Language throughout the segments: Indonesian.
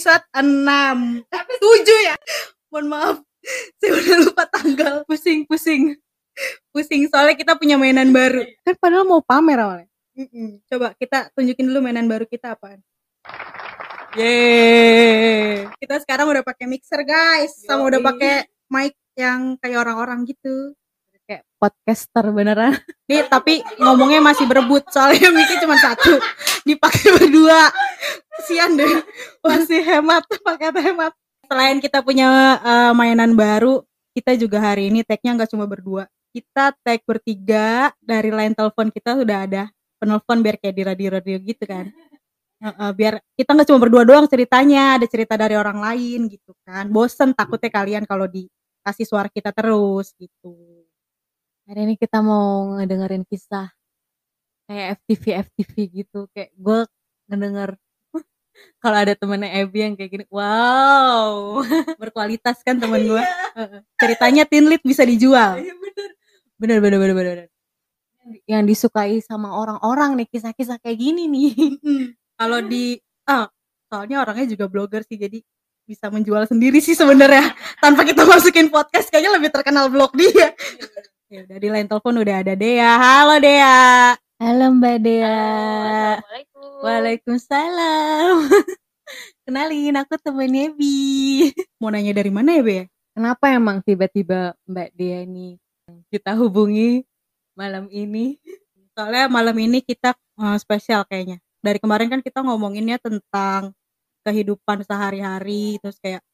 episode 6. Eh, 7 ya. Mohon maaf. Saya udah lupa tanggal. Pusing, pusing. Pusing soalnya kita punya mainan baru. Kan padahal mau pamer awalnya. Mm-mm. Coba kita tunjukin dulu mainan baru kita apaan. Yeay. Kita sekarang udah pakai mixer, guys. Sama udah pakai mic yang kayak orang-orang gitu. Kayak podcaster beneran. Nih, tapi ngomongnya masih berebut soalnya mic cuma satu. Dipakai berdua. Kasian deh. Masih hemat, pakai hemat. Selain kita punya eh, mainan baru, kita juga hari ini tag-nya nggak cuma berdua. Kita tag bertiga dari line telepon kita sudah ada penelpon biar kayak di radio-radio gitu kan. Heeh, biar kita nggak cuma berdua doang ceritanya, ada cerita dari orang lain gitu kan. Bosen takutnya kalian kalau dikasih suara kita terus gitu. Hari ini kita mau ngedengerin kisah kayak FTV FTV gitu. Kayak gue ngedenger kalau ada temennya Abby yang kayak gini, wow, Berkualitas kan temen gue. Ceritanya teen lead bisa dijual. bener bener bener bener. bener. Yang disukai sama orang-orang nih kisah-kisah kayak gini nih. Kalau di ah soalnya orangnya juga blogger sih jadi bisa menjual sendiri sih sebenarnya tanpa kita masukin podcast kayaknya lebih terkenal blog dia. ya udah di line telepon udah ada Dea. Halo Dea. Halo Mbak Dea. Assalamualaikum. Waalaikumsalam. Kenalin aku temennya Bi. Mau nanya dari mana ya, Be? Kenapa emang tiba-tiba Mbak Dea ini kita hubungi malam ini? Soalnya malam ini kita eh, spesial kayaknya. Dari kemarin kan kita ngomonginnya tentang kehidupan sehari-hari terus kayak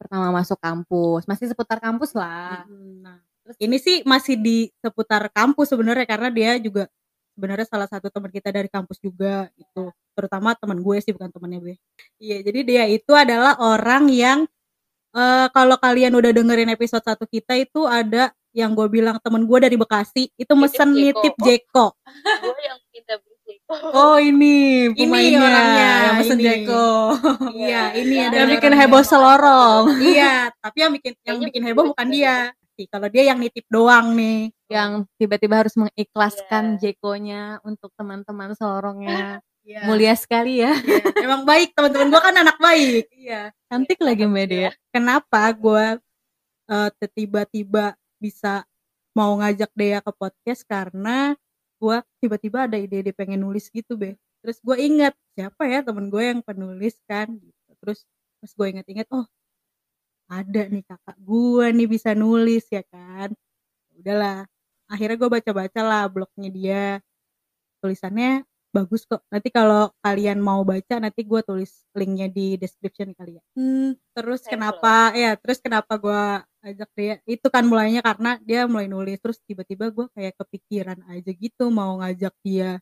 Pertama masuk kampus, masih seputar kampus lah. Nah, terus ini sih masih di seputar kampus sebenarnya karena dia juga sebenarnya salah satu teman kita dari kampus juga gitu. Terutama teman gue sih bukan temannya gue. Iya, jadi dia itu adalah orang yang eh kalau kalian udah dengerin episode satu kita itu ada yang gue bilang temen gue dari Bekasi itu mesen nitip Jeko. Gue yang beli Jeko. Oh ini Ini pemainnya orangnya, yang mesen ini. Jeko. Iya, ini ada yang bikin heboh selorong. Iya, tapi yang bikin yang bikin heboh bukan dia. Sih, Kalau dia yang nitip doang nih. Yang tiba-tiba harus mengikhlaskan Iya. Jekonya untuk teman-teman selorongnya. Iya. Mulia sekali ya. Iya, Emang baik teman-teman gue kan anak baik. Iya. Cantik lagi Mbak Dea. kenapa gue eh, tiba-tiba bisa mau ngajak Dea ke podcast karena gue tiba-tiba ada ide-ide pengen nulis gitu be terus gue ingat siapa ya temen gue yang penulis kan gitu terus terus gue inget-inget oh ada nih kakak gue nih bisa nulis ya kan udahlah akhirnya gue baca-baca lah blognya dia. Tulisannya bagus kok. Nanti kalau kalian mau baca nanti gue tulis linknya di description kali ya. Hmm, terus kenapa ya terus kenapa gue ajak dia? Itu kan mulainya karena dia mulai nulis terus tiba-tiba gue kayak kepikiran aja gitu mau ngajak dia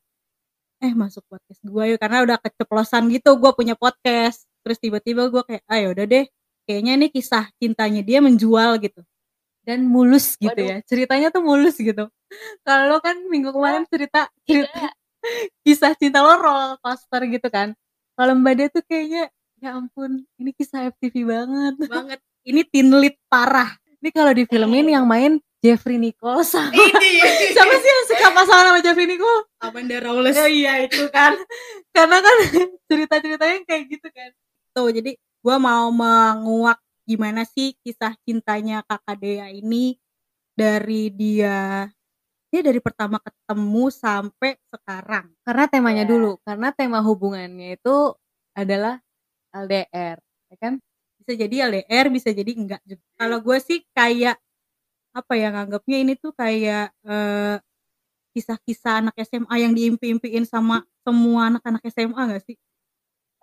eh masuk podcast gue yuk. Karena udah keceplosan gitu gue punya podcast. Terus tiba-tiba gue kayak ayo udah deh. Kayaknya nih kisah cintanya dia menjual gitu Dan mulus gitu Waduh. ya. Ceritanya tuh mulus gitu. Kalau kan minggu kemarin cerita cerita Tidak. kisah cinta lo roller coaster gitu kan. Kalau Mbak Dea tuh kayaknya ya ampun, ini kisah FTV banget. banget ini lead parah Ini kalau di filmin yang main Jeffrey Nicole sama ini siapa sih yang suka pasangan sama Jeffrey Nicole? Amanda Rawless Oh iya itu kan. Karena kan cerita-ceritanya kayak gitu kan. tuh jadi gue mau menguak gimana sih kisah cintanya kakak Dea ini dari dia dia dari pertama ketemu sampai sekarang Karena temanya Ya. dulu, karena tema hubungannya itu adalah LDR, ya kan? bisa jadi LDR bisa jadi enggak juga kalau gue sih kayak apa ya nganggapnya ini tuh kayak eh, kisah-kisah anak SMA yang diimpi-impiin sama semua anak-anak SMA gak sih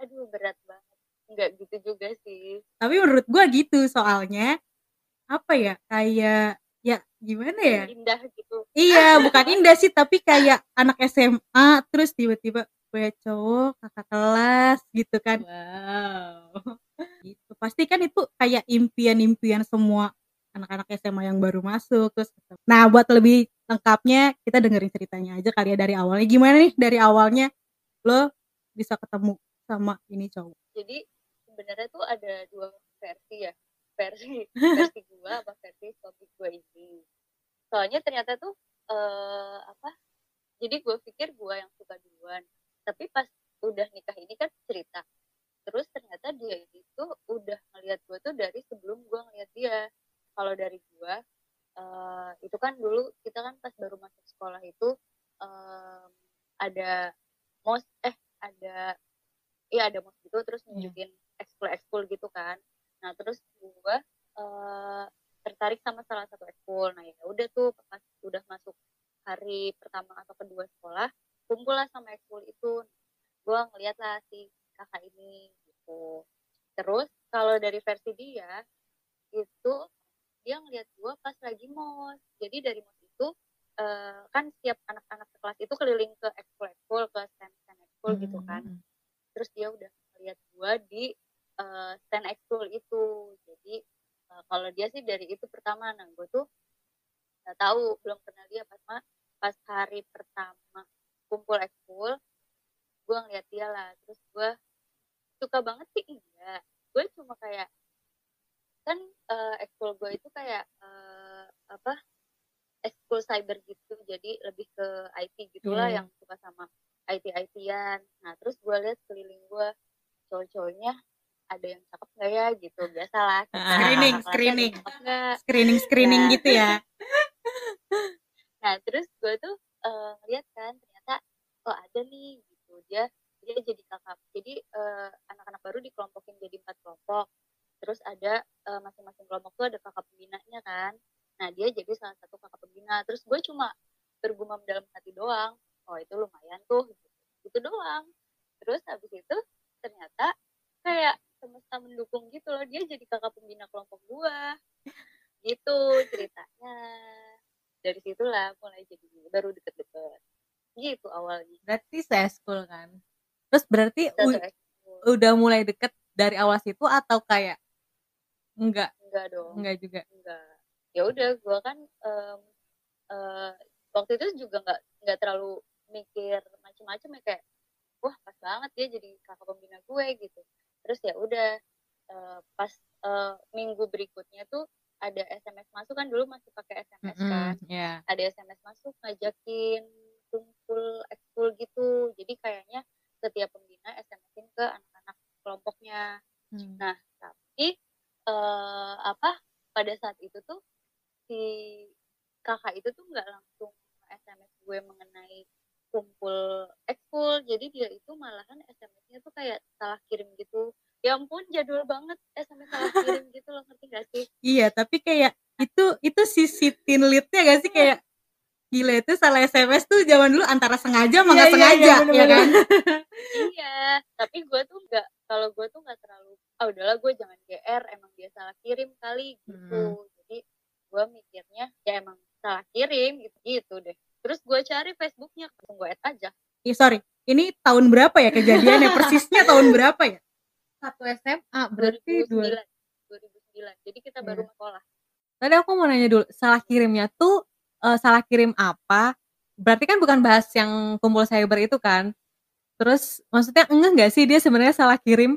Aduh berat banget. Enggak gitu juga sih. tapi menurut gue gitu soalnya apa ya kayak ya gimana ya Indah gitu. Iya, bukan indah sih, tapi kayak anak SMA terus tiba-tiba punya cowok kakak kelas gitu kan. Wow. Gitu. Pasti kan itu kayak impian-impian semua anak-anak SMA yang baru masuk terus. Nah, buat lebih lengkapnya kita dengerin ceritanya aja kali ya dari awalnya. Gimana nih dari awalnya lo bisa ketemu sama ini cowok? Jadi sebenarnya tuh ada dua versi ya. Versi versi gua apa versi suami gua ini. Soalnya ternyata tuh eh apa? Jadi gue pikir gua yang suka duluan. Tapi pas udah nikah ini kan cerita terus ternyata dia itu udah ngeliat gue tuh dari sebelum gue ngeliat dia kalau dari gue uh, itu kan dulu kita kan pas baru masuk sekolah itu um, ada mos eh ada iya ada mos gitu terus Iya. nunjukin ekskul ekskul gitu kan. Nah terus gue uh, tertarik sama salah satu ekskul. Nah ya udah tuh pas udah masuk hari pertama atau kedua sekolah kumpul lah sama ekskul itu. Gue ngeliat lah si kakak ini gitu. Terus kalau dari versi dia itu dia ngeliat gue pas lagi mos. Jadi dari mos itu eh, kan setiap anak-anak sekelas itu keliling ke ekskul ekskul ke stand stand ekskul gitu kan. Hmm. terus dia udah ngeliat gue di eh, stand ekskul itu. Jadi eh, kalau dia sih dari itu pertama. Nah gue tuh nggak tahu belum pernah lihat pas pas hari pertama kumpul ekskul gue ngeliat dia lah. Terus gue suka banget sih enggak gue cuma kayak kan eh, ekskul gue itu kayak eh, apa ekskul cyber gitu. Jadi lebih ke IT gitulah Iya. yang suka sama IT ITan nah terus gue lihat keliling gue cowok-cowoknya ada yang cakep nggak ya gitu biasalah kita Ah. Screening, screening. screening screening Ya. gitu ya Nah, terus gue tuh eh, ngeliat kan ternyata oh ada nih gitu. Dia dia jadi kakak. Jadi eh, anak-anak baru dikelompokin jadi empat kelompok. Terus ada eh, masing-masing kelompok tuh ada kakak pembinanya kan. Nah, dia jadi salah satu kakak pembina. Terus gue cuma bergumam dalam hati doang. Oh, itu lumayan tuh. Gitu, gitu doang. Terus habis itu ternyata kayak semesta mendukung gitu loh. Dia jadi kakak pembina kelompok gua. Gitu ceritanya dari situlah mulai jadi baru deket-deket gitu awalnya Berarti se-school kan. Terus berarti udah mulai deket dari awal situ atau kayak enggak enggak dong enggak juga. enggak ya udah gua kan em, eh, waktu itu juga nggak nggak terlalu mikir macem-macem ya kayak wah pas banget dia jadi kakak pembina gue gitu terus ya udah eh, pas eh, minggu berikutnya tuh ada SMS masuk kan dulu masih pakai SMS kan Mm-mm, ya. ada SMS masuk ngajakin kumpul ekskul gitu jadi kayaknya setiap pembina SMS-in ke anak-anak kelompoknya Hmm. Nah, tapi eh, apa pada saat itu tuh si kakak itu tuh nggak langsung SMS gue mengenai kumpul ekskul. Jadi dia itu malahan SMS-nya tuh kayak salah kirim gitu. Ya ampun, jadul banget SMS salah kirim gitu loh, ngerti gak sih? iya tapi kayak itu itu sisi teen leadnya gak sih kayak gila itu salah SMS tuh zaman dulu antara sengaja sama Iya, nggak iya, sengaja iya, ya kan iya, tapi gue tuh nggak, kalau gue tuh nggak terlalu, ah udahlah gue jangan GR, emang dia salah kirim kali gitu. Jadi gue mikirnya ya emang salah kirim gitu, gitu deh. Terus gue cari Facebooknya, langsung gue add aja. Ih, sorry ini tahun berapa ya kejadiannya persisnya tahun berapa ya Satu SMA berarti 2009. dua. 2009. Jadi kita baru Iya. sekolah. Tadi aku mau nanya dulu, salah kirimnya tuh eh, salah kirim apa? Berarti kan bukan bahas yang kumpul cyber itu kan? Terus maksudnya enggak nggak sih dia sebenarnya salah kirim?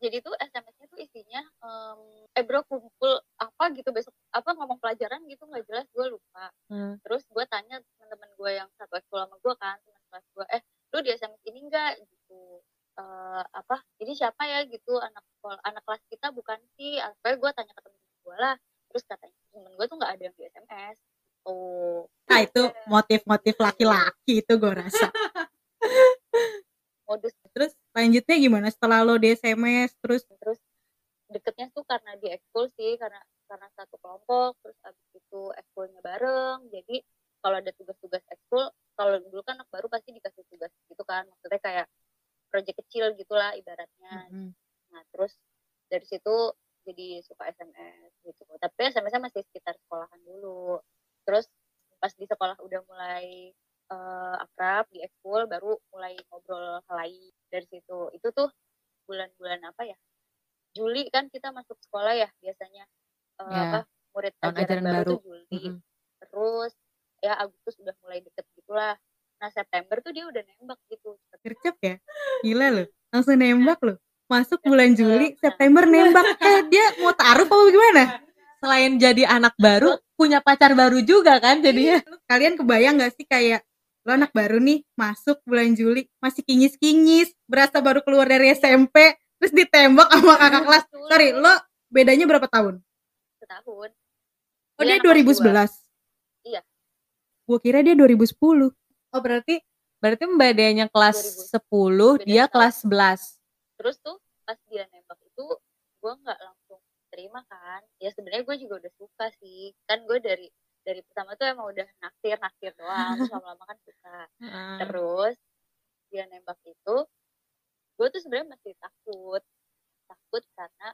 Jadi tuh SMS-nya tuh isinya em, eh bro kumpul apa gitu besok apa ngomong pelajaran gitu nggak jelas gue lupa. Hmm. Terus gue tanya teman-teman gue yang satu ekskul sama gue kan teman kelas gue eh lu di SMS ini enggak gitu. Eh apa ini siapa ya? Gitu anak anak kelas kita bukan sih. Apa gue tanya ke temen gue lah. Terus katanya temen gue tuh nggak ada yang di SMS oh nah itu motif-motif laki-laki itu gue rasa. Modus. Terus lanjutnya gimana? Setelah lo di SMS terus? Terus deketnya tuh karena di ekskul sih karena karena satu kelompok terus abis itu ekskulnya bareng. Jadi kalau ada tugas-tugas ekskul kalau dulu kan anak baru pasti dikasih tugas gitu kan. Maksudnya kayak proyek kecil gitulah ibaratnya. Mm-mm. nah terus dari situ jadi suka SMS gitu. Tapi SMS-nya masih sekitar sekolahan dulu terus pas di sekolah udah mulai eh, akrab di ekskul baru mulai ngobrol hal lain dari situ itu tuh bulan-bulan apa ya Juli kan kita masuk sekolah ya biasanya Eh, Ya, apa murid tahun ajaran, ajaran baru, baru. tuh Juli. Mm-mm. terus ya Agustus udah mulai deket gitulah. Nah September tuh dia udah nembak gitu. Gercep ya? Gila lo langsung nembak lo masuk bulan Juli Nah. September nembak. Eh dia mau taruh apa gimana? Selain jadi anak baru, punya pacar baru juga kan jadinya. kalian kebayang gak sih kayak lo anak baru nih masuk bulan Juli masih kinyis-kinyis berasa baru keluar dari SMP terus ditembak sama kakak kelas. Betul. sorry lo bedanya berapa tahun? Setahun. Oh Dia dia kelas 2011 Iya. gua kira dia 2010 Oh berarti berarti Mbak Deanya kelas 10, 2000. dia Beda kelas 11. terus tuh pas dia nembak itu gue nggak langsung terima kan. Ya sebenarnya gue juga udah suka sih. Kan gue dari dari pertama tuh emang udah naksir naksir doang. Terus lama-lama kan suka. Terus dia nembak itu gue tuh sebenarnya masih takut. Takut karena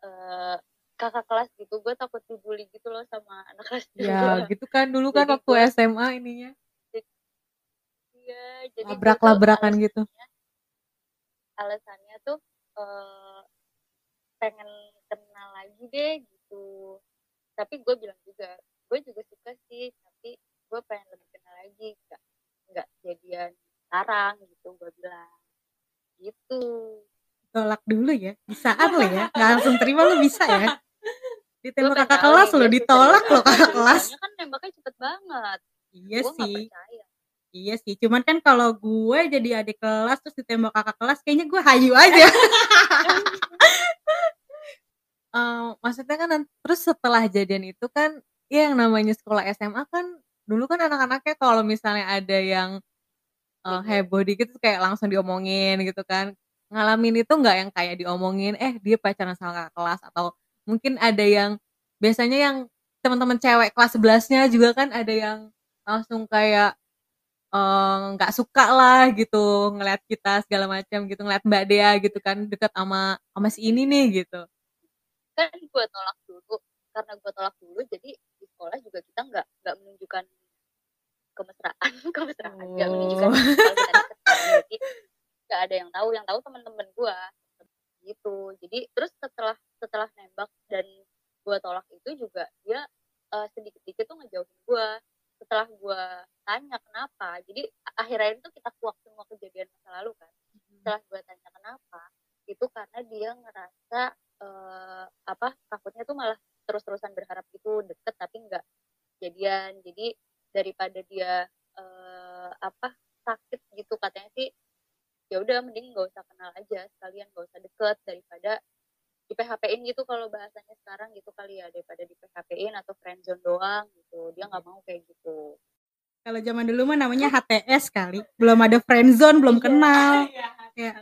eh, kakak kelas gitu gue takut dibully gitu loh sama anak kelas Ya gue gitu kan dulu kan Jadi waktu gua- SMA ininya. Iya jadi labrak-labrakan alasannya- gitu. alasannya tuh eh, pengen kenal lagi deh gitu. Tapi gue bilang juga gue juga suka sih tapi gue pengen lebih kenal lagi nggak nggak jadian sekarang gitu gue bilang gitu. Tolak dulu ya bisaan lo ya nggak langsung terima lo bisa ya. Ditembak Gua kakak kelas lo ditolak lo kakak kelas. Kan nembaknya cepet banget. Iya nggak sih. iya sih cuman kan kalau gue jadi adik kelas terus ditembak kakak kelas kayaknya gue hayu aja. Eh, maksudnya kan terus setelah jadian itu kan ya yang namanya sekolah SMA kan dulu kan anak-anaknya kalau misalnya ada yang Iya. heboh dikit tuh kayak langsung diomongin gitu kan ngalamin itu nggak yang kayak diomongin eh dia pacaran sama kakak kelas atau mungkin ada yang biasanya yang teman-teman cewek kelas 11-nya juga kan ada yang langsung kayak eh, nggak suka lah gitu ngeliat kita segala macam gitu ngeliat Mbak Dea gitu kan deket sama sama si ini nih gitu kan gue tolak dulu karena gue tolak dulu jadi di sekolah juga kita nggak nggak menunjukkan kemesraan kemesraan. Nggak menunjukkan Oh. kalau kita deket jadi nggak ada yang tahu. Yang tahu teman-teman gue gitu. Jadi terus setelah setelah nembak dan gue tolak itu juga dia eh, sedikit-sedikit tuh ngejauhin gue setelah gue tanya kenapa jadi akhir-akhir itu kita kuak semua kejadian masa lalu kan. Setelah gue tanya kenapa itu karena dia ngerasa eh, apa takutnya tuh malah terus-terusan berharap gitu deket tapi nggak jadian. Jadi daripada dia eh, apa sakit gitu. Katanya sih ya udah mending nggak usah kenal aja sekalian nggak usah deket daripada di PHP-in gitu kalau bahasanya sekarang gitu kali ya daripada di PHP-in atau friendzone doang gitu. Dia nggak mau kayak gitu. Kalau zaman dulu mah namanya HTS kali. Belum ada friendzone belum Iya. kenal. Ya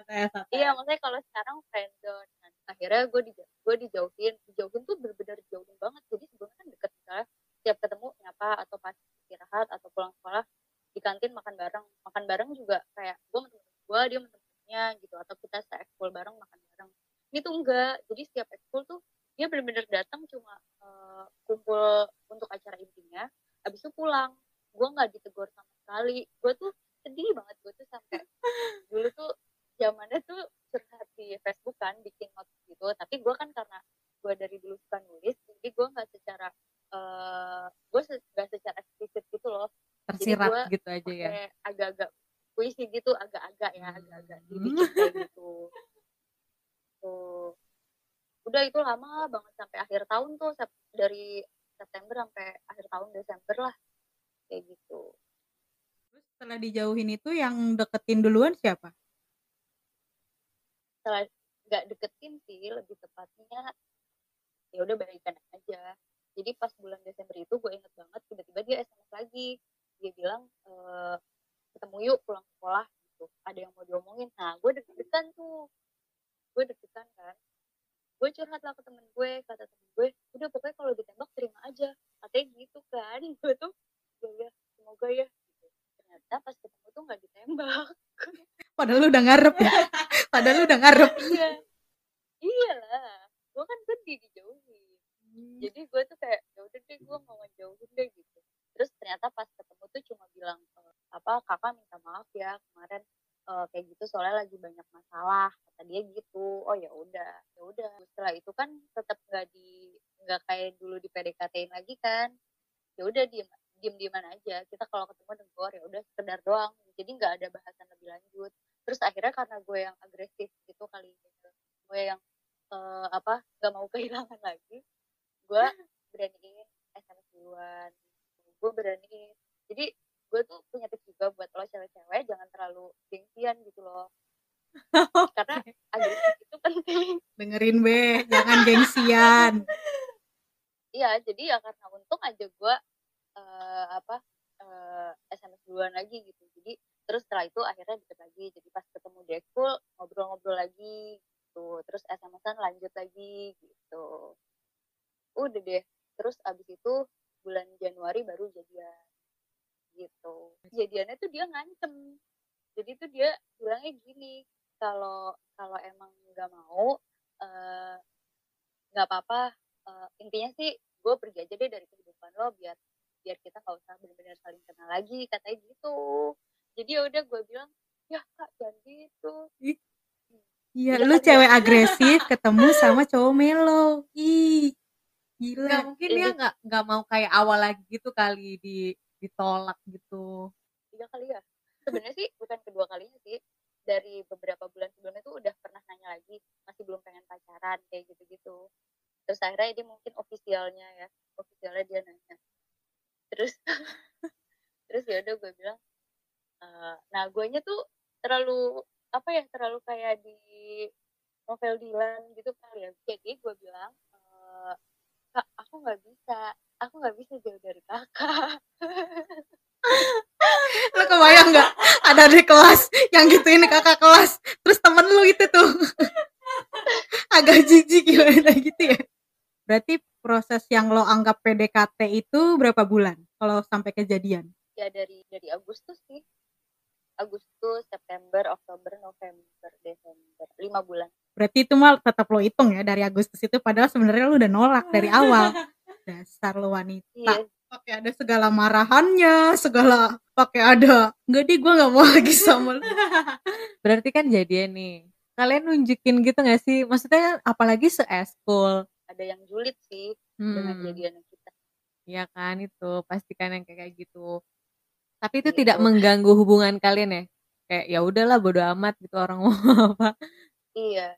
Iya, maksudnya kalau sekarang friendzone. Nah, akhirnya gue di gue dijauhin, dijauhin tuh bener-bener dijauhin banget. Jadi sebelumnya kan deket misalnya tiap ketemu nyapa atau pas istirahat atau pulang sekolah di kantin makan bareng. Makan bareng juga kayak gue temen gue, dia temennya gitu atau kita se ekskul bareng makan bareng. Ini tuh enggak. Jadi setiap ekskul tuh dia bener-bener datang cuma eh, kumpul untuk acara intinya, habis itu pulang. Gue nggak ditegur sama sekali. Gue tuh sedih banget gue tuh sampai dulu tuh zamannya tuh curhat di Facebook kan bikin notes gitu tapi gue kan karena gue dari dulu suka nulis jadi gue nggak secara eh gue se nggak secara eksplisit gitu loh tersirat gua gitu aja ya. agak-agak puisi gitu agak-agak ya Hmm. agak-agak dibikin kayak gitu. Tuh. Udah itu lama banget sampai akhir tahun tuh dari September sampai akhir tahun Desember lah kayak gitu. Terus setelah dijauhin itu yang deketin duluan siapa setelah nggak deketin sih lebih tepatnya ya udah balikan aja jadi pas bulan Desember itu gue inget banget tiba-tiba dia SMS lagi dia bilang e, ketemu yuk pulang sekolah gitu ada yang mau diomongin nah gue deg-degan tuh gue deg-degan kan gue curhat lah ke temen gue kata temen gue udah pokoknya kalau ditembak terima aja katanya gitu kan gue tuh ya ya. Semoga ya. Gitu. ternyata pas ketemu tuh nggak ditembak. Padahal lu udah ngarep ya. Padahal lu udah ngarep. Iya. Iya lah. Gue kan sedih dijauhin. Jadi gue tuh kayak ya udah deh gue mau ngejauhin deh gitu. Terus ternyata pas ketemu tuh cuma bilang eh, apa kakak minta maaf ya kemarin eh, kayak gitu soalnya lagi banyak masalah kata dia gitu. Oh ya udah ya udah. Setelah itu kan tetap nggak di nggak kayak dulu di PDKT-in lagi kan. Ya udah diem diem dieman aja. Kita kalau ketemu negor ya udah sekedar doang. Jadi nggak ada bahasan lebih lanjut. Terus akhirnya karena gue yang agresif gitu kali gitu. gue yang eh, apa nggak mau kehilangan lagi gue beraniin SMS duluan. Gue beraniin. Jadi gue tuh punya pikiran juga buat lo cewek-cewek jangan terlalu gengsian gitu loh. Karena agresif itu penting. Dengerin be. Jangan gengsian. Iya jadi ya karena untung aja gue eh, apa eh, SMS duluan lagi gitu. Jadi terus setelah itu akhirnya deket lagi. Jadi pas ketemu di ekskul ngobrol-ngobrol lagi gitu. Terus SMS-an lanjut lagi gitu. Udah deh. Terus abis itu bulan Januari baru jadian gitu. Jadiannya tuh dia ngancem. Jadi tuh dia bilangnya gini kalau kalau emang nggak mau eh, nggak apa-apa eh, intinya sih gue pergi aja deh dari kehidupan lo biar biar kita nggak usah benar-benar saling kenal lagi katanya gitu. Jadi ya udah gue bilang ya kak jangan gitu. Iya Iya lu kan, cewek agresif ketemu sama cowok melo. Ih Nggak gila mungkin Iya, dia dia- nggak nggak mau kayak awal lagi gitu kali di ditolak gitu. tiga kali ya. Sebenarnya sih bukan kedua kalinya sih. Dari beberapa bulan sebelumnya tuh udah pernah nanya lagi masih belum pengen pacaran kayak gitu-gitu. Terus akhirnya dia mungkin ofisialnya ya ofisialnya dia nanya terus terus ya udah gue bilang eh, nah guanya tuh terlalu apa ya terlalu kayak di novel Dylan gitu kali ya. Jadi gue bilang eh, kak aku nggak bisa aku nggak bisa jauh dari kakak. Lu kebayang nggak? Ada di kelas yang gituin kakak kelas terus temen lu itu tuh. Agak jijik gimana gitu ya? Berarti proses yang lo anggap PDKT itu berapa bulan kalau sampai kejadian? Ya dari dari Agustus sih. Agustus September Oktober November Desember. Lima bulan. Berarti itu mah tetap lo hitung ya dari Agustus itu padahal sebenarnya lu udah nolak dari awal. Dasar lo wanita. Iya. Pakai ada segala marahannya segala pakai ada enggak deh gue nggak mau lagi sama lu. Berarti kan jadian nih. Kalian nunjukin gitu gak sih? Maksudnya apalagi se-eskul. ada yang julid sih dengan Hmm, jadian kita ya kan itu pastikan yang kayak gitu. Tapi itu Gitu. tidak mengganggu hubungan kalian ya? Kayak ya udahlah bodo amat gitu orang mau apa. iya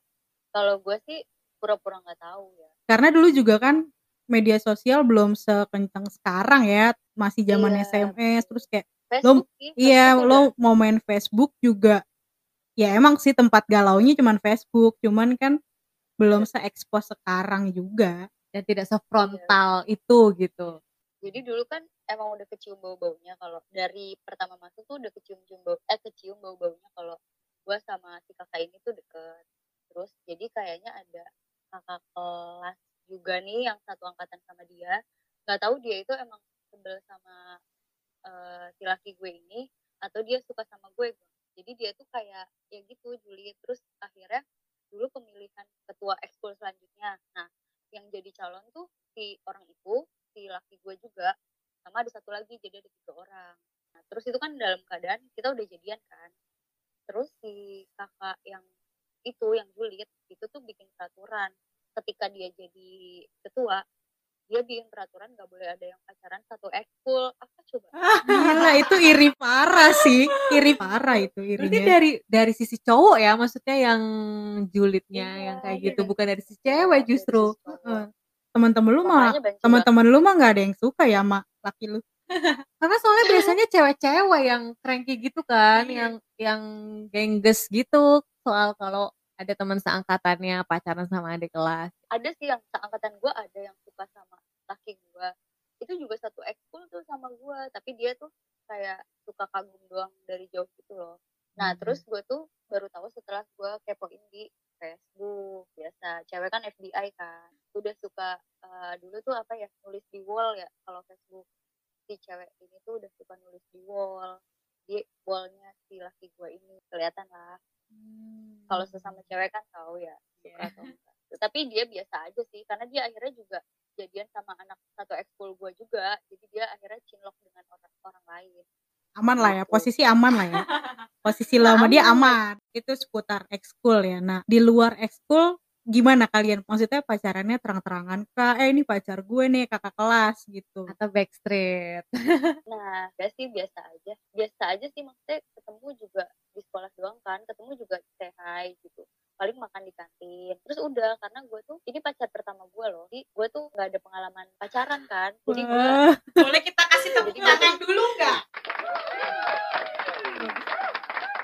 kalau gue sih pura-pura nggak tahu ya karena dulu juga kan media sosial belum sekencang sekarang ya masih zaman Iya, SMS betul. terus kayak Facebook sih iya Facebook lo mau main Facebook juga ya emang sih tempat galaunya cuman Facebook cuman kan belum se-expose sekarang juga Dan tidak sefrontal itu gitu. jadi dulu kan emang udah kecium bau-baunya kalau dari pertama masuk tuh udah kecium-cium bau eh kecium bau-baunya kalau gue sama si kakak ini tuh deket. Terus jadi kayaknya ada kakak kelas juga nih yang satu angkatan sama dia. Nggak tahu dia itu emang sebel sama eh, si laki gue ini atau dia suka sama gue jadi dia tuh kayak ya gitu Juli terus akhirnya dulu pemilihan ketua ekskul selanjutnya. Nah yang jadi calon tuh si orang itu si laki gue juga. Sama ada satu lagi jadi ada tiga orang. Nah, terus itu kan dalam keadaan kita udah jadian kan. Terus si kakak yang itu yang julid itu tuh bikin peraturan. Ketika dia jadi ketua dia bikin peraturan nggak boleh ada yang pacaran satu ekskul apa coba? Gila itu iri parah sih. Iri parah itu Berarti irinya dari dari sisi cowok ya maksudnya yang julidnya Iya, yang kayak iya, gitu bukan dari sisi Iya, cewek justru. teman-teman lu mah teman-teman lu mah nggak ada yang suka ya sama laki lu. Karena soalnya biasanya cewek-cewek yang cranky gitu kan, yang yang gengges gitu soal kalau ada teman seangkatannya pacaran sama adik kelas. ada sih yang seangkatan gue ada yang suka sama laki gue itu juga satu ekskul tuh sama gue tapi dia tuh kayak suka kagum doang dari jauh gitu loh. Nah Hmm. terus gue tuh baru tahu setelah gue kepoin di Facebook. Biasa cewek kan FBI kan. Udah suka eh, dulu tuh apa ya nulis di wall ya kalau Facebook. Si cewek ini tuh udah suka nulis di wall. Di wallnya si laki gue ini kelihatan lah kalau sesama cewek kan tahu ya suka Iya. atau enggak tapi dia biasa aja sih karena dia akhirnya juga jadian sama anak satu ekskul gue juga jadi dia akhirnya cinlok dengan orang orang lain aman lah ya Gitu. posisi aman lah ya posisi lo Nah, dia aman. aman itu seputar ekskul ya nah di luar ekskul gimana kalian? Maksudnya pacarannya terang-terangan kak eh ini pacar gue nih kakak kelas gitu. Atau backstreet. nah gak sih biasa aja. Biasa aja sih maksudnya ketemu juga di sekolah doang kan. Ketemu juga say hi gitu. Paling makan di kantin. Terus udah karena gue tuh ini pacar pertama gue loh. Jadi gue tuh nggak ada pengalaman pacaran kan. Jadi gue Boleh kita kasih tepuk tangan dulu nggak?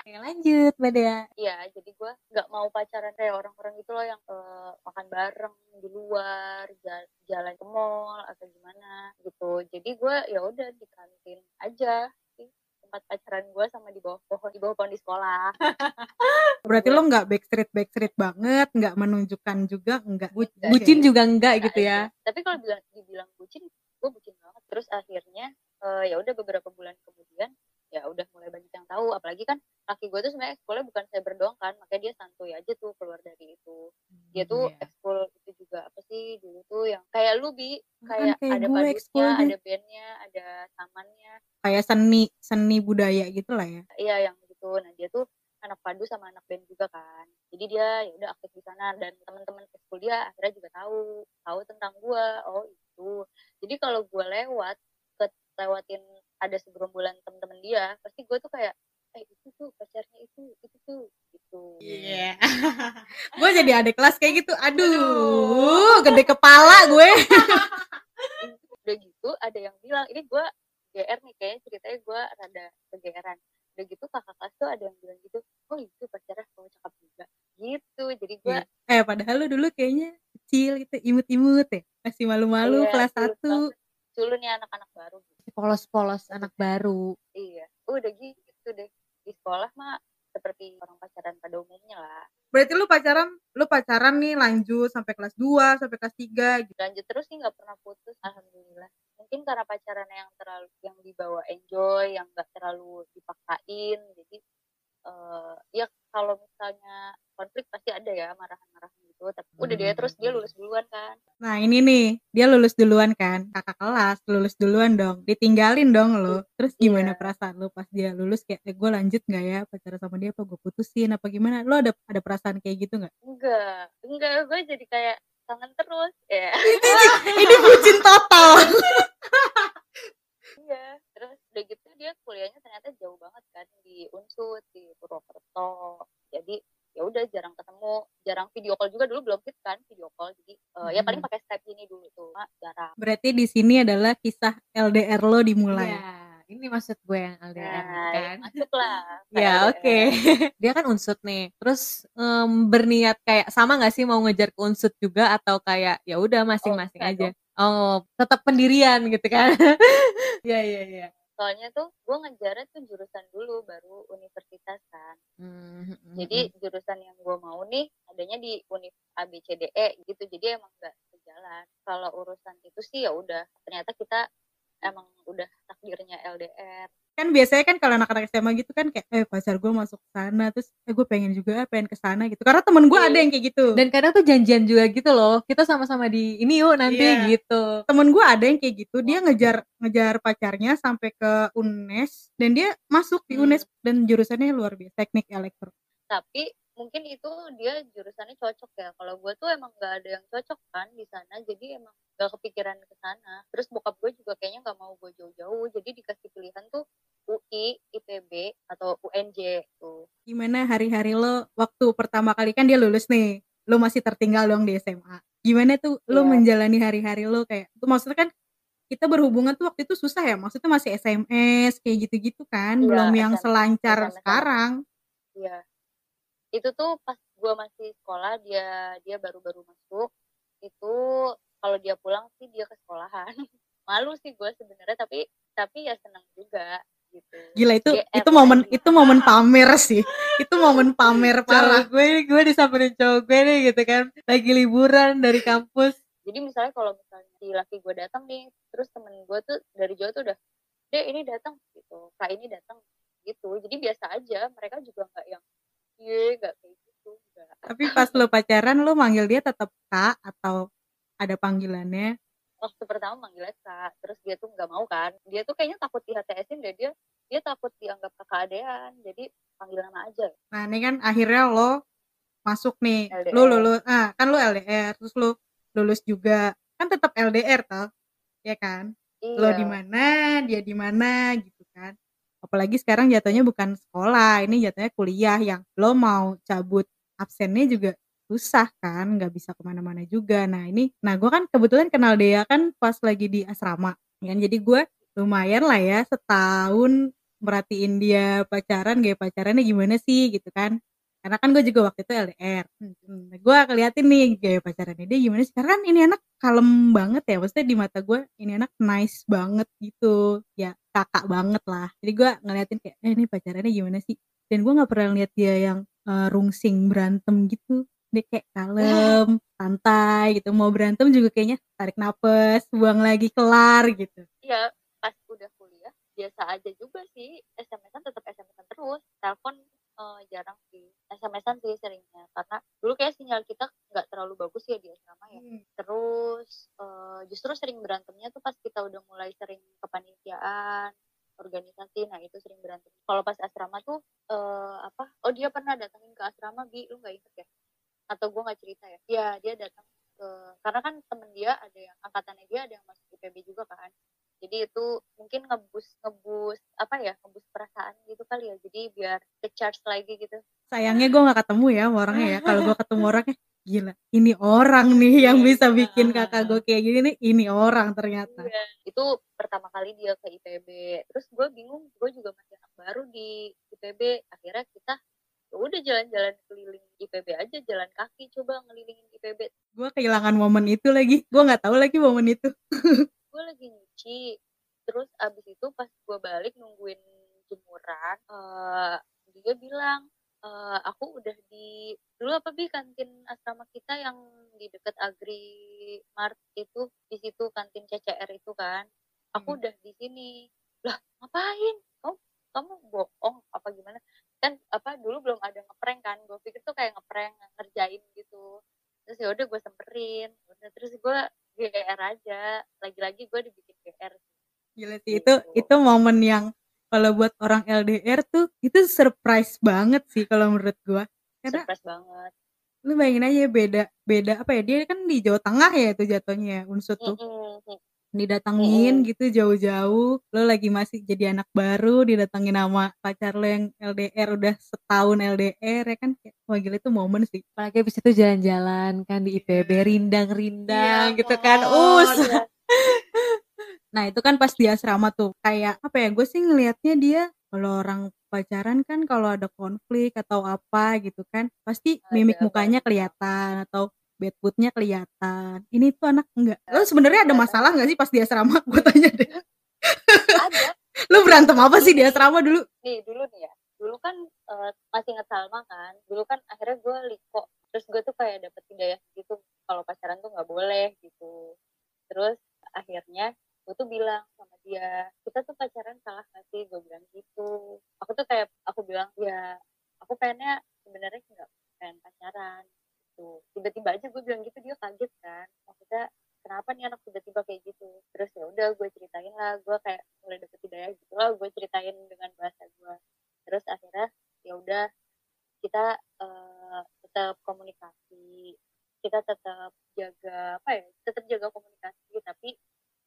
Lanjut Mbak Dea. Iya, jadi gue nggak mau pacaran kayak orang-orang itu loh yang eh, makan bareng di luar, ja- jalan ke mall atau gimana gitu. Jadi gue ya udah di kantin aja sih tempat pacaran gue sama di bawah pohon di bawah pohon di sekolah. Berarti lo nggak backstreet backstreet banget, nggak menunjukkan juga, nggak Enggak Bucin juga enggak gitu ya. Tapi kalau bilang dibilang bucin, gue bucin banget. Terus akhirnya eh, ya udah beberapa bulan kemudian ya udah mulai banyak yang tahu. Apalagi kan laki gue tuh sebenarnya ekskulnya bukan cyber doang kan, makanya dia santuy aja tuh keluar dari itu. Dia tuh Iya. ekskul itu juga apa sih dulu tuh yang kayak lu bi kayak, kayak ada gue padusnya, ada bandnya, ada tamannya, kayak seni seni budaya gitu lah ya. iya yang gitu. Nah dia tuh anak padu sama anak band juga kan. Jadi dia ya udah aktif di sana dan teman-teman ekskul dia akhirnya juga tahu tahu tentang gua. Oh itu. Jadi kalau gua lewat ke lewatin ada segerombolan temen-temen dia, pasti gua tuh kayak eh itu tuh pacarnya itu itu tuh gitu. Iya. gue jadi adik kelas kayak gitu. Aduh, gede kepala gue. Udah gitu ada yang bilang ini gua GR nih kayaknya ceritanya gua rada kegeeran. Udah gitu kakak kelas tuh ada yang bilang gitu, oh itu pacarnya kamu cakep juga. Gitu. Jadi gua Eh padahal lu dulu kayaknya kecil gitu, imut-imut ya. Masih malu-malu Iya, kelas culun 1. banget. culun nih anak-anak baru gitu. Polos-polos anak baru. Iya, udah gitu deh. Di sekolah mah seperti orang pacaran pada umumnya lah. Berarti lu pacaran, lu pacaran nih lanjut sampai kelas 2, sampai kelas 3 gitu. Lanjut terus sih nggak pernah putus, alhamdulillah. Mungkin karena pacaran yang terlalu yang dibawa enjoy, yang nggak terlalu dipaksain, jadi eh ya kalau misalnya konflik pasti ada ya marah-marahan gitu. Tapi udah dia terus dia lulus duluan kan. Nah ini nih, dia lulus duluan kan, kakak kelas lulus duluan dong, ditinggalin dong lo. Terus gimana Iya. perasaan lo pas dia lulus kayak, eh, gue lanjut nggak ya pacaran sama dia apa gue putusin apa gimana? Lo ada ada perasaan kayak gitu nggak? Enggak, enggak gue jadi kayak kangen terus ya. Ini bucin total. Iya, terus udah gitu dia kuliahnya ternyata jauh banget kan di Unsut di Purwokerto. Jadi ya udah jarang ketemu, jarang video call juga dulu belum fit kan video call. Jadi eh, ya paling Hmm. pakai Skype ini dulu tuh, Mak, jarang. Berarti di sini adalah kisah LDR lo dimulai. Iya, ini maksud gue yang LDR Nah, kan. masuk lah. Ya oke. Dia kan unsut nih. Terus em, berniat kayak sama nggak sih mau ngejar ke unsut juga atau kayak ya udah masing-masing enggak aja. Oh, tetap pendirian gitu kan. Iya iya iya. Soalnya tuh gue ngejarnya tuh jurusan dulu baru universitas kan. Hmm, hmm, Jadi jurusan yang gue mau nih adanya di Univ ABCDE gitu. Jadi emang gak sejalan. Kalau urusan itu sih ya udah. Ternyata kita emang udah takdirnya LDR. Kan biasanya kan kalau anak-anak SMA gitu kan kayak, eh pacar gue masuk sana, terus eh gue pengen juga ah, pengen ke sana gitu. Karena temen gue Iya. ada yang kayak gitu. Dan kadang tuh janjian juga gitu loh. Kita sama-sama di ini yuk nanti Iya. gitu. temen gue ada yang kayak gitu dia ngejar ngejar pacarnya sampai ke UNES dan dia masuk di Hmm. UNES dan jurusannya luar biasa teknik elektro Tapi mungkin itu dia jurusannya cocok ya. Kalau gue tuh emang gak ada yang cocok kan di sana. Jadi emang gak kepikiran ke sana. Terus bokap gue juga kayaknya gak mau gue jauh-jauh. Jadi dikasih pilihan tuh UI, IPB, atau UNJ tuh. gimana hari-hari lo waktu pertama kali kan dia lulus nih lo masih tertinggal dong di SMA gimana tuh lo Iya. menjalani hari-hari lo kayak tuh maksudnya kan kita berhubungan tuh waktu itu susah ya maksudnya masih SMS kayak gitu-gitu kan Iya, belum yang SMS, selancar SMS. sekarang Iya. Itu tuh pas gue masih sekolah dia dia baru-baru masuk itu kalau dia pulang sih dia ke sekolahan. Malu sih gue sebenarnya tapi tapi ya senang juga gitu. gila itu GR itu momen lagi. itu momen pamer sih itu momen pamer parah Cowok gue, gue disamperin cowok gue nih gitu kan. Lagi liburan dari kampus. Jadi misalnya kalau misalnya si laki gue datang nih, terus temen gue tuh dari jauh tuh udah, deh ini datang gitu, kak ini datang gitu. Jadi biasa aja, mereka juga nggak yang, iya nggak kayak gitu, nggak. tapi pas lo pacaran lo manggil dia tetap kak atau ada panggilannya. Waktu pertama manggilnya kak terus dia tuh nggak mau kan. Dia tuh kayaknya takut di HTS-in deh dia dia takut dianggap kakak adean jadi panggil nama aja. Nah ini kan akhirnya lo masuk nih, LDR. lo lulus, ah kan lo LDR, terus lo lulus juga, kan tetap LDR toh, ya kan? Lo iya. di mana, dia di mana gitu kan? Apalagi sekarang jatuhnya bukan sekolah, ini jatuhnya kuliah yang lo mau cabut absennya juga susah kan, nggak bisa ke mana-mana juga. Nah ini, nah gue kan kebetulan kenal dia kan pas lagi di asrama, kan? Jadi gue lumayan lah ya setahun merhatiin dia pacaran gaya pacarannya gimana sih gitu kan karena kan gue juga waktu itu LDR hmm. gue keliatin nih gaya pacarannya dia gimana sih karena kan ini anak kalem banget ya maksudnya di mata gue ini anak nice banget gitu ya kakak banget lah jadi gue ngeliatin kayak eh ini pacarannya gimana sih dan gue nggak pernah lihat dia yang uh, rungsing berantem gitu dia kayak kalem santai gitu. Mau berantem juga kayaknya tarik nafas buang lagi kelar gitu. Iya pas udah kuliah biasa aja juga sih. SMS-an tetap SMS-an terus. Telepon uh, jarang sih. SMS-an sih seringnya karena dulu kayak sinyal kita nggak terlalu bagus ya di asrama ya. Hmm. terus uh, justru sering berantemnya tuh pas kita udah mulai sering kepanitiaan organisasi nah itu sering berantem. Kalau pas asrama tuh uh, apa? Oh dia pernah datangin ke asrama bi lu nggak inget ya atau gue nggak cerita ya? Ya dia datang ke karena kan temen dia ada yang angkatannya dia ada yang masuk IPB juga kan. Jadi itu mungkin ngebus ngebus apa ya ngebus perasaan gitu kali ya. Jadi biar ke charge lagi gitu. Sayangnya gue nggak ketemu ya orangnya ya. Kalau gue ketemu orangnya gila ini orang nih yang iya. bisa bikin kakak gue kayak gini nih ini orang ternyata. Iya. itu pertama kali dia ke IPB terus gue bingung gue juga masih anak baru di IPB akhirnya kita ya udah jalan-jalan IPB aja jalan kaki coba ngelilingin IPB gue kehilangan momen itu lagi. Gue nggak tahu lagi momen itu. Gue lagi nyuci. Terus abis itu pas gue balik nungguin jemuran uh, dia bilang uh, aku udah di dulu apa bi kantin asrama kita yang di dekat Agri Mart itu di situ kantin CCR itu kan? Aku hmm. udah di sini. Lah ngapain? Kamu kamu bohong apa gimana kan apa dulu belum ada ngeprank kan gue pikir tuh kayak ngeprank ngerjain gitu. Terus ya udah gue semperin terus gue GR aja lagi-lagi gue dibikin GR gila sih itu gitu. itu momen yang kalau buat orang LDR tuh itu surprise banget sih kalau menurut gue karena surprise banget. lu bayangin aja beda beda apa ya dia kan di Jawa Tengah ya itu jatuhnya ya unsur tuh. Mm -hmm didatengin mm. gitu jauh-jauh. Lo lagi masih jadi anak baru didatengin sama pacar lo yang LDR udah setahun LDR ya kan? Wah gila itu momen sih. Apalagi abis itu jalan-jalan kan di IPB iya. rindang-rindang yeah, gitu kan. Us. Yeah. nah itu kan pas di asrama tuh. Kayak apa ya gue sih ngelihatnya dia kalau orang pacaran kan kalau ada konflik atau apa gitu kan pasti mimik mukanya kelihatan atau bad moodnya kelihatan. Ini tuh anak enggak lo sebenarnya ada masalah nggak sih pas di asrama? Gue tanya deh. Ada. Lo berantem apa sih di asrama dulu? Nih dulu nih ya. Dulu kan uh, masih inget Salma kan dulu kan akhirnya gue liko. Terus gue tuh kayak dapet ya gitu. Kalau pacaran tuh nggak boleh gitu. Terus akhirnya gue tuh bilang sama dia kita tuh pacaran salah gak sih? Gue bilang gitu. Aku tuh kayak aku bilang ya aku pengennya sebenarnya nggak pengen pacaran gitu. Tiba-tiba aja gue bilang gitu dia kaget kan. Maksudnya kenapa nih anak tiba-tiba kayak gitu? Terus ya udah gue ceritain lah. Gue kayak mulai dapet hidayah gitu lah gue ceritain dengan bahasa gue terus akhirnya ya udah kita uh, tetap komunikasi. Kita tetap jaga apa ya tetap jaga komunikasi. Tapi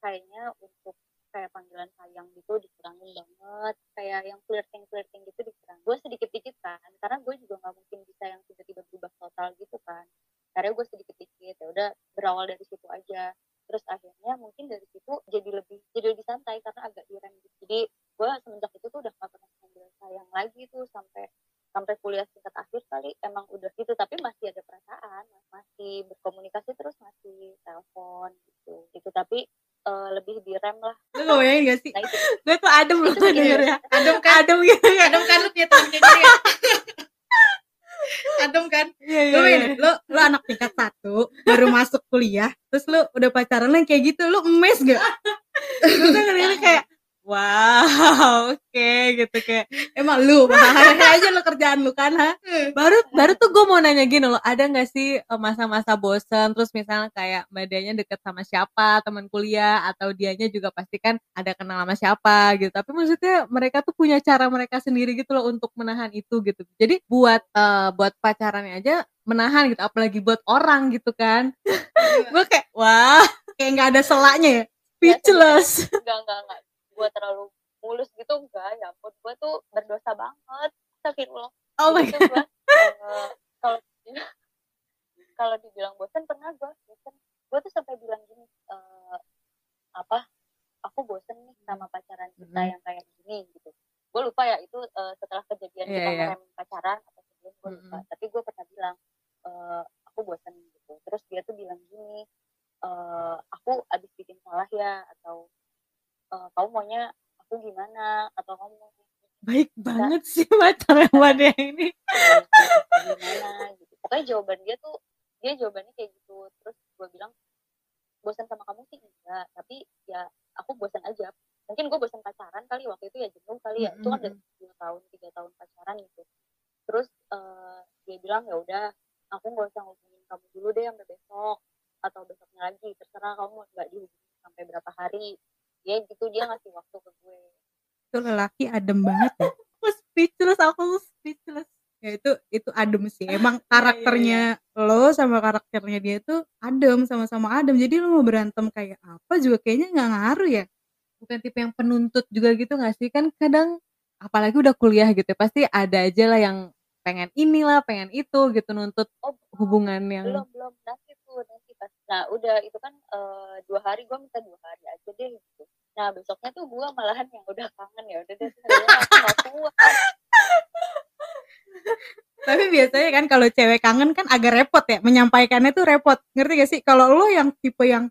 kayaknya untuk kayak panggilan sayang gitu dikurangin banget kayak yang flirting flirting gitu dikurang. Gue sedikit dikit kan karena gue juga nggak mungkin bisa yang tiba-tiba berubah total gitu kan. Karena gue sedikit dikit ya udah berawal dari situ aja. Terus akhirnya mungkin dari situ jadi lebih jadi lebih santai karena agak direm gitu. Jadi gue semenjak itu tuh udah gak pernah panggilan sayang lagi tuh sampai sampai kuliah tingkat akhir kali. Emang udah gitu tapi masih ada perasaan masih berkomunikasi terus masih telepon gitu. Gitu tapi uh, lebih direm lah. Lu gak bayangin gak sih? Nah, gue tuh adem loh tuh denger ya. Adem kan? Adem gitu kan? Adem kan lu punya temen kayak ya? adem kan? Iya, iya, lu, iya. lu, lu anak tingkat satu, baru masuk kuliah, terus lu udah pacaran kayak gitu, lu emes gak? Gue tuh kayak, wow oke okay, gitu kayak emang lu hari aja lo kerjaan lu kan ha? Baru baru tuh gue mau nanya gini loh ada nggak sih eh, masa-masa bosen? Terus misalnya kayak mbak Dianya deket sama siapa teman kuliah atau dianya juga pasti kan ada kenal sama siapa gitu. Tapi maksudnya mereka tuh punya cara mereka sendiri gitu loh untuk menahan itu gitu. Jadi buat uh, buat pacarannya aja menahan gitu apalagi buat orang gitu kan. Iya. gue kayak wah kayak nggak ada selaknya ya? Speechless. Enggak enggak enggak gue terlalu mulus gitu enggak ya ampun gue tuh berdosa banget sakit loh oh my god uh, kalau kalau dibilang bosan pernah gue bosan gue tuh sampai bilang gini uh, apa aku bosan nih sama pacaran kita hmm. yang kayak gini gitu gue dan Iya, kita iya. ngerem pacaran atau sebelum gue lupa Mm-mm. tapi gue pernah bilang "Eh, aku bosan gitu terus dia tuh bilang gini "Eh, aku abis bikin salah ya atau "Eh, kamu maunya aku gimana? Atau kamu mau baik banget sih pacar sama dia ini. Gimana gitu. Pokoknya jawaban dia tuh dia jawabannya kayak gitu. Terus gue bilang bosan sama kamu sih? Enggak tapi ya aku bosan aja. Mungkin gue bosan pacaran kali waktu itu ya jenuh kali ya. Itu kan udah dua tahun tiga tahun pacaran gitu. Terus eh, dia bilang ya udah aku nggak usah hubungin kamu dulu deh sampai besok atau besoknya lagi. Terserah kamu nggak dihubungin sampai berapa hari ya gitu dia ngasih waktu ke gue. Itu lelaki adem banget ya. Aku speechless aku speechless. Ya itu itu adem sih. Emang karakternya lo sama karakternya dia tuh adem sama-sama adem. Jadi lo mau berantem kayak apa juga kayaknya nggak ngaruh ya. Bukan tipe yang penuntut juga gitu gak sih? Kan kadang apalagi udah kuliah gitu ya, pasti ada aja lah yang pengen inilah pengen itu gitu nuntut oh hubungan yang belum belum nanti tuh nanti pas nah udah itu kan eh, dua hari gue minta dua hari aja deh gitu. Nah besoknya tuh gue malahan yang udah kangen ya udah deh aku kuat. Tapi biasanya kan kalau cewek kangen kan agak repot ya menyampaikannya tuh repot. Ngerti gak sih? Kalau lo yang tipe yang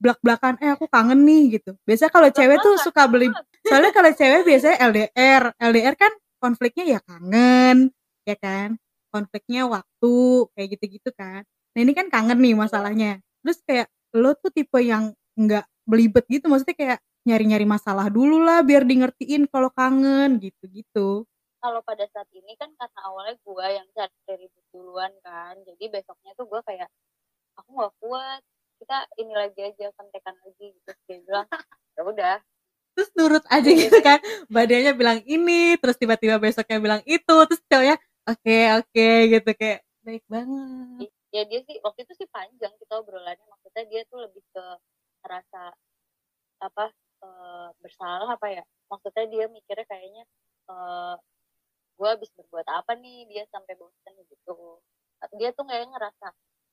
belak-belakan eh aku kangen nih gitu. Biasa kalau cewek tuh suka beli soalnya kalau cewek biasanya LDR LDR kan konfliknya ya kangen ya kan? Konfliknya waktu kayak gitu-gitu kan. Nah ini kan kangen nih masalahnya terus kayak lo tuh tipe yang nggak belibet gitu maksudnya kayak nyari-nyari masalah dulu lah biar di ngertiin kalau kangen gitu-gitu. Kalau pada saat ini kan karena awalnya gue yang cari ribut duluan kan jadi besoknya tuh gue kayak aku nggak kuat kita ini lagi aja kontekan lagi gitu. Dia bilang ya udah. Terus nurut aja gitu kan badannya bilang ini terus tiba-tiba besoknya bilang itu terus cowoknya oke oke gitu kayak baik banget ya dia sih waktu itu sih panjang kita obrolannya. Maksudnya dia tuh lebih ke ngerasa apa eh, bersalah apa ya. Maksudnya dia mikirnya kayaknya eh, gue habis berbuat apa nih? Dia sampai bosan gitu. Dia tuh kayak ngerasa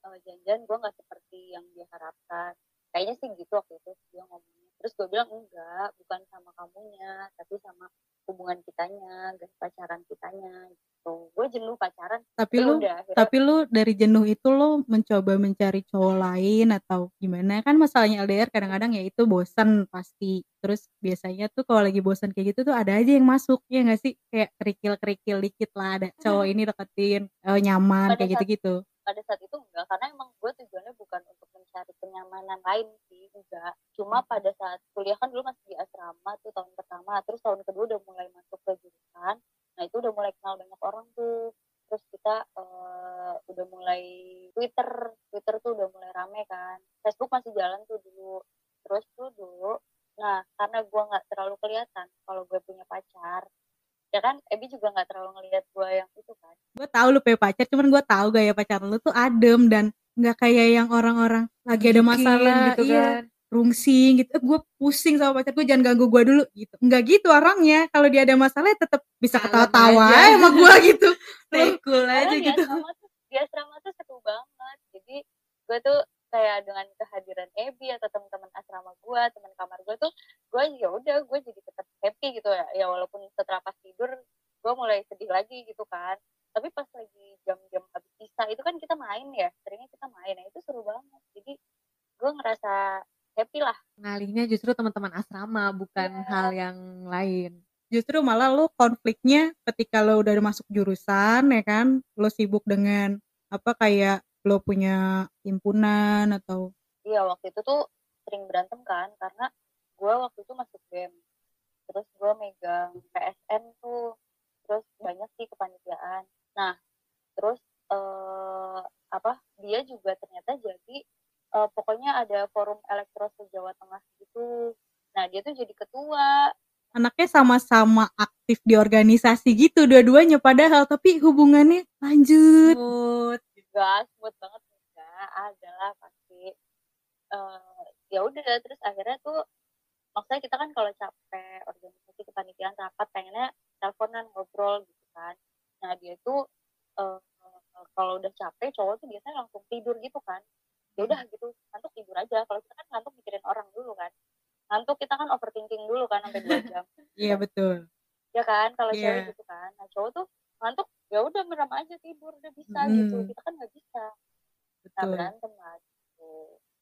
eh, jangan-jangan gue nggak seperti yang dia harapkan kayaknya sih gitu waktu itu dia ngomongnya. Terus gue bilang enggak bukan sama kamunya tapi sama hubungan kitanya gas pacaran kitanya gitu. Gue jenuh pacaran tapi Ya lu udah akhirnya tapi lu dari jenuh itu lo mencoba mencari cowok lain atau gimana? Kan masalahnya LDR kadang-kadang ya itu bosan pasti. Terus biasanya tuh kalau lagi bosan kayak gitu tuh ada aja yang masuk ya nggak sih? Kayak kerikil-kerikil dikit lah ada cowok ini deketin eh, nyaman Pada kayak gitu-gitu pada saat itu enggak karena emang gue tujuannya bukan untuk mencari kenyamanan lain sih enggak. Cuma pada saat kuliah kan dulu masih di asrama tuh tahun pertama terus tahun kedua udah mulai masuk ke jurusan. Nah itu udah mulai kenal banyak orang tuh. Terus kita eh, udah mulai Twitter Twitter tuh udah mulai rame kan. Facebook masih jalan tuh dulu. Terus tuh dulu nah karena gue nggak terlalu kelihatan kalau gue punya pacar ya kan? Ebi juga nggak terlalu ngelihat gue yang itu kan. Gue tahu lu punya pacar cuman gue tahu gaya pacar lu tuh adem dan nggak kayak yang orang-orang lagi ada masalah. gitu iya kan. rungsing gitu. Gue pusing sama pacar gue jangan ganggu gue dulu gitu. Nggak gitu orangnya. Kalau dia ada masalah ya tetap bisa ketawa-tawa sama gue gitu. Stay cool aja gitu. asrama tuh di asrama tuh seru banget. Jadi gue tuh kayak dengan kehadiran Ebi atau teman-teman asrama gue teman kamar gue tuh gue ya udah gue jadi tetap happy gitu ya. Ya walaupun setelah pas tidur gue mulai sedih lagi gitu kan. Tapi pas lagi jam-jam habis isa itu kan kita main ya seringnya kita main nah itu seru banget. Jadi gue ngerasa happy lah. Ngalihnya justru teman-teman asrama bukan Iya. hal yang lain. Justru malah lo konfliknya ketika lo udah masuk jurusan ya kan? Lo sibuk dengan apa kayak lo punya himpunan atau? Iya waktu itu tuh sering berantem kan karena gue waktu itu masuk BEM terus gue megang PSN tuh terus banyak sih kepanitiaan. Nah terus eh apa dia juga ternyata jadi eh, pokoknya ada forum elektro se Jawa Tengah gitu. Nah dia tuh jadi ketua. Anaknya sama-sama aktif di organisasi gitu dua-duanya padahal tapi hubungannya lanjut Gas smooth banget enggak adalah pasti. Eh ya udah terus akhirnya tuh maksudnya kita kan kalau capek organisasi kepanitiaan rapat pengennya teleponan ngobrol gitu kan. Nah dia tuh eh, kalau udah capek cowok tuh biasanya langsung tidur gitu kan. Ya udah gitu ngantuk tidur aja. Kalau kita kan ngantuk mikirin orang dulu kan. Ngantuk kita kan overthinking dulu kan sampai dua jam. Iya betul. Ya kan kalau Iya. cewek gitu kan. Nah cowok tuh merem aja tidur udah bisa gitu Hmm. kita kan nggak bisa nah Betul. berantem lah gitu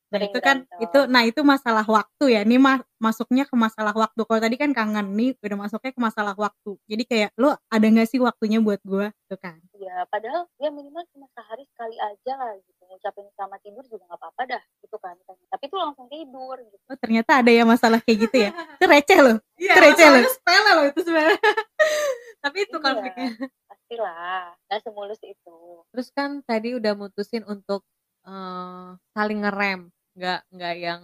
Nah itu kan berantem itu nah itu masalah waktu ya. Ini mah masuknya ke masalah waktu. Kalau tadi kan kangen nih udah masuknya ke masalah waktu. Jadi kayak lo ada nggak sih waktunya buat gua tuh kan? ya padahal ya minimal cuma sehari sekali aja lah gitu ngucapin selamat tidur juga nggak apa-apa dah gitu kan tapi tuh langsung tidur gitu Oh ternyata ada ya masalah kayak gitu ya. Itu receh loh. Iya, Itu receh loh. masalahnya sepele loh itu sebenarnya. Tapi itu Iya. Pastilah nggak semulus itu Terus kan tadi udah mutusin untuk eh, saling ngerem, nggak nggak yang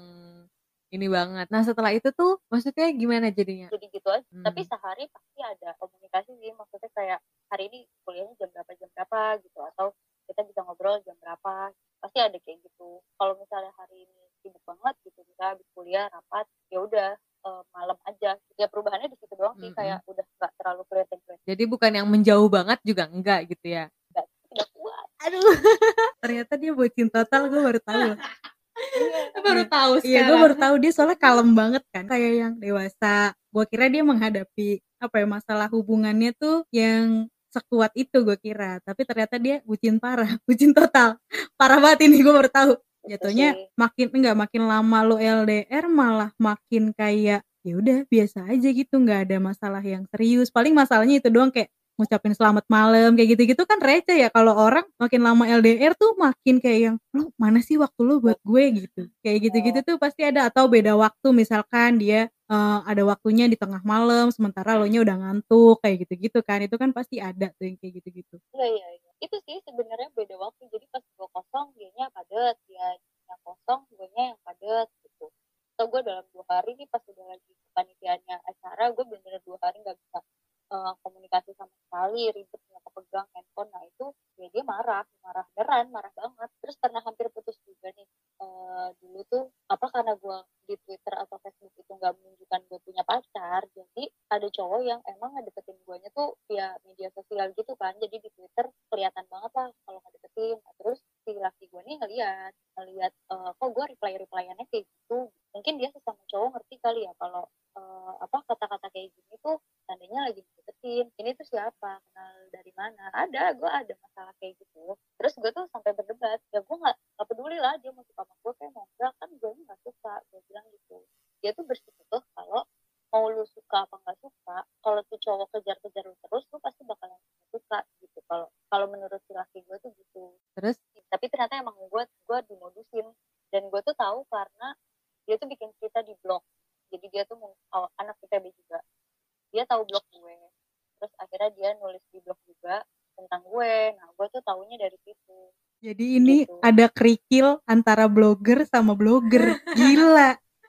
ini banget. Nah setelah itu tuh maksudnya gimana jadinya? jadi gitu aja tapi Hmm. sehari pasti ada komunikasi sih maksudnya kayak hari ini kuliahnya jam berapa jam berapa gitu atau kita bisa ngobrol jam berapa pasti ada kayak gitu kalau misalnya hari ini sibuk banget gitu kita habis kuliah rapat ya udah eh, malam aja ya perubahannya di situ doang sih Mm-mm. kayak udah nggak terlalu kelihatan kelihatan Jadi bukan yang menjauh banget juga enggak gitu ya? nggak tidak kuat Aduh. ternyata dia bucin total gue baru tahu. loh. Iya. Baru tahu Iya gue baru tahu dia soalnya kalem banget kan. Kayak yang dewasa. Gue kira dia menghadapi apa ya masalah hubungannya tuh yang sekuat itu gue kira. Tapi ternyata dia bucin parah, bucin total. Parah banget ini gue baru tahu. Jatuhnya sih. makin enggak makin lama lo LDR malah makin kayak ya udah biasa aja gitu nggak ada masalah yang serius paling masalahnya itu doang kayak ngucapin selamat malam kayak gitu-gitu kan receh ya kalau orang makin lama LDR tuh makin kayak yang lo mana sih waktu lo buat gue gitu kayak gitu-gitu tuh pasti ada atau beda waktu misalkan dia eh, ada waktunya di tengah malam sementara lo nya udah ngantuk kayak gitu-gitu kan itu kan pasti ada tuh yang kayak gitu-gitu Iya iya iya. Itu sih sebenarnya beda waktu. Jadi pas gue kosong dianya padet, dia yang kosong gue yang padet gitu. Atau gue dalam dua hari nih pas udah lagi kepanitiaannya acara gue bener-bener dua hari nggak bisa eh, komunikasi sama sekali, ribet nggak kepegang handphone. Nah itu ya dia marah, marah beneran, marah banget. Terus pernah hampir putus juga nih. Eh, dulu tuh apa karena gue di Twitter atau Facebook itu nggak menunjukkan gue punya pacar, jadi ada cowok yang emang ngedeketin guanya tuh via media sosial gitu kan jadi di Twitter kelihatan banget lah kalau ngedeketin Nah, terus si laki gue nih ngeliat ngeliat eh, kok gue reply replyannya kayak gitu mungkin dia sesama cowok ngerti kali ya kalau eh, apa kata-kata kayak gini tuh tandanya lagi ngedeketin ini tuh siapa kenal dari mana ada gue ada masalah kayak gitu terus gue tuh sampai berdebat ya gue nggak nggak peduli lah dia mau suka sama gue kayak mau enggak kan gue nggak suka gue bilang gitu dia tuh bersikukuh kalau mau lu suka apa nggak suka kalau tuh cowok kejar-kejar lu terus lu pasti bakalan suka gitu kalau kalau menurut si laki gue tuh gitu Terus tapi ternyata emang gue gue dimodusin dan gue tuh tahu karena dia tuh bikin cerita di blog jadi dia tuh mau- aw- anak IPB juga dia tahu blog gue terus akhirnya dia nulis di blog juga tentang gue nah gue tuh taunya dari situ jadi ini Gitu. Ada kerikil antara blogger sama blogger. Gila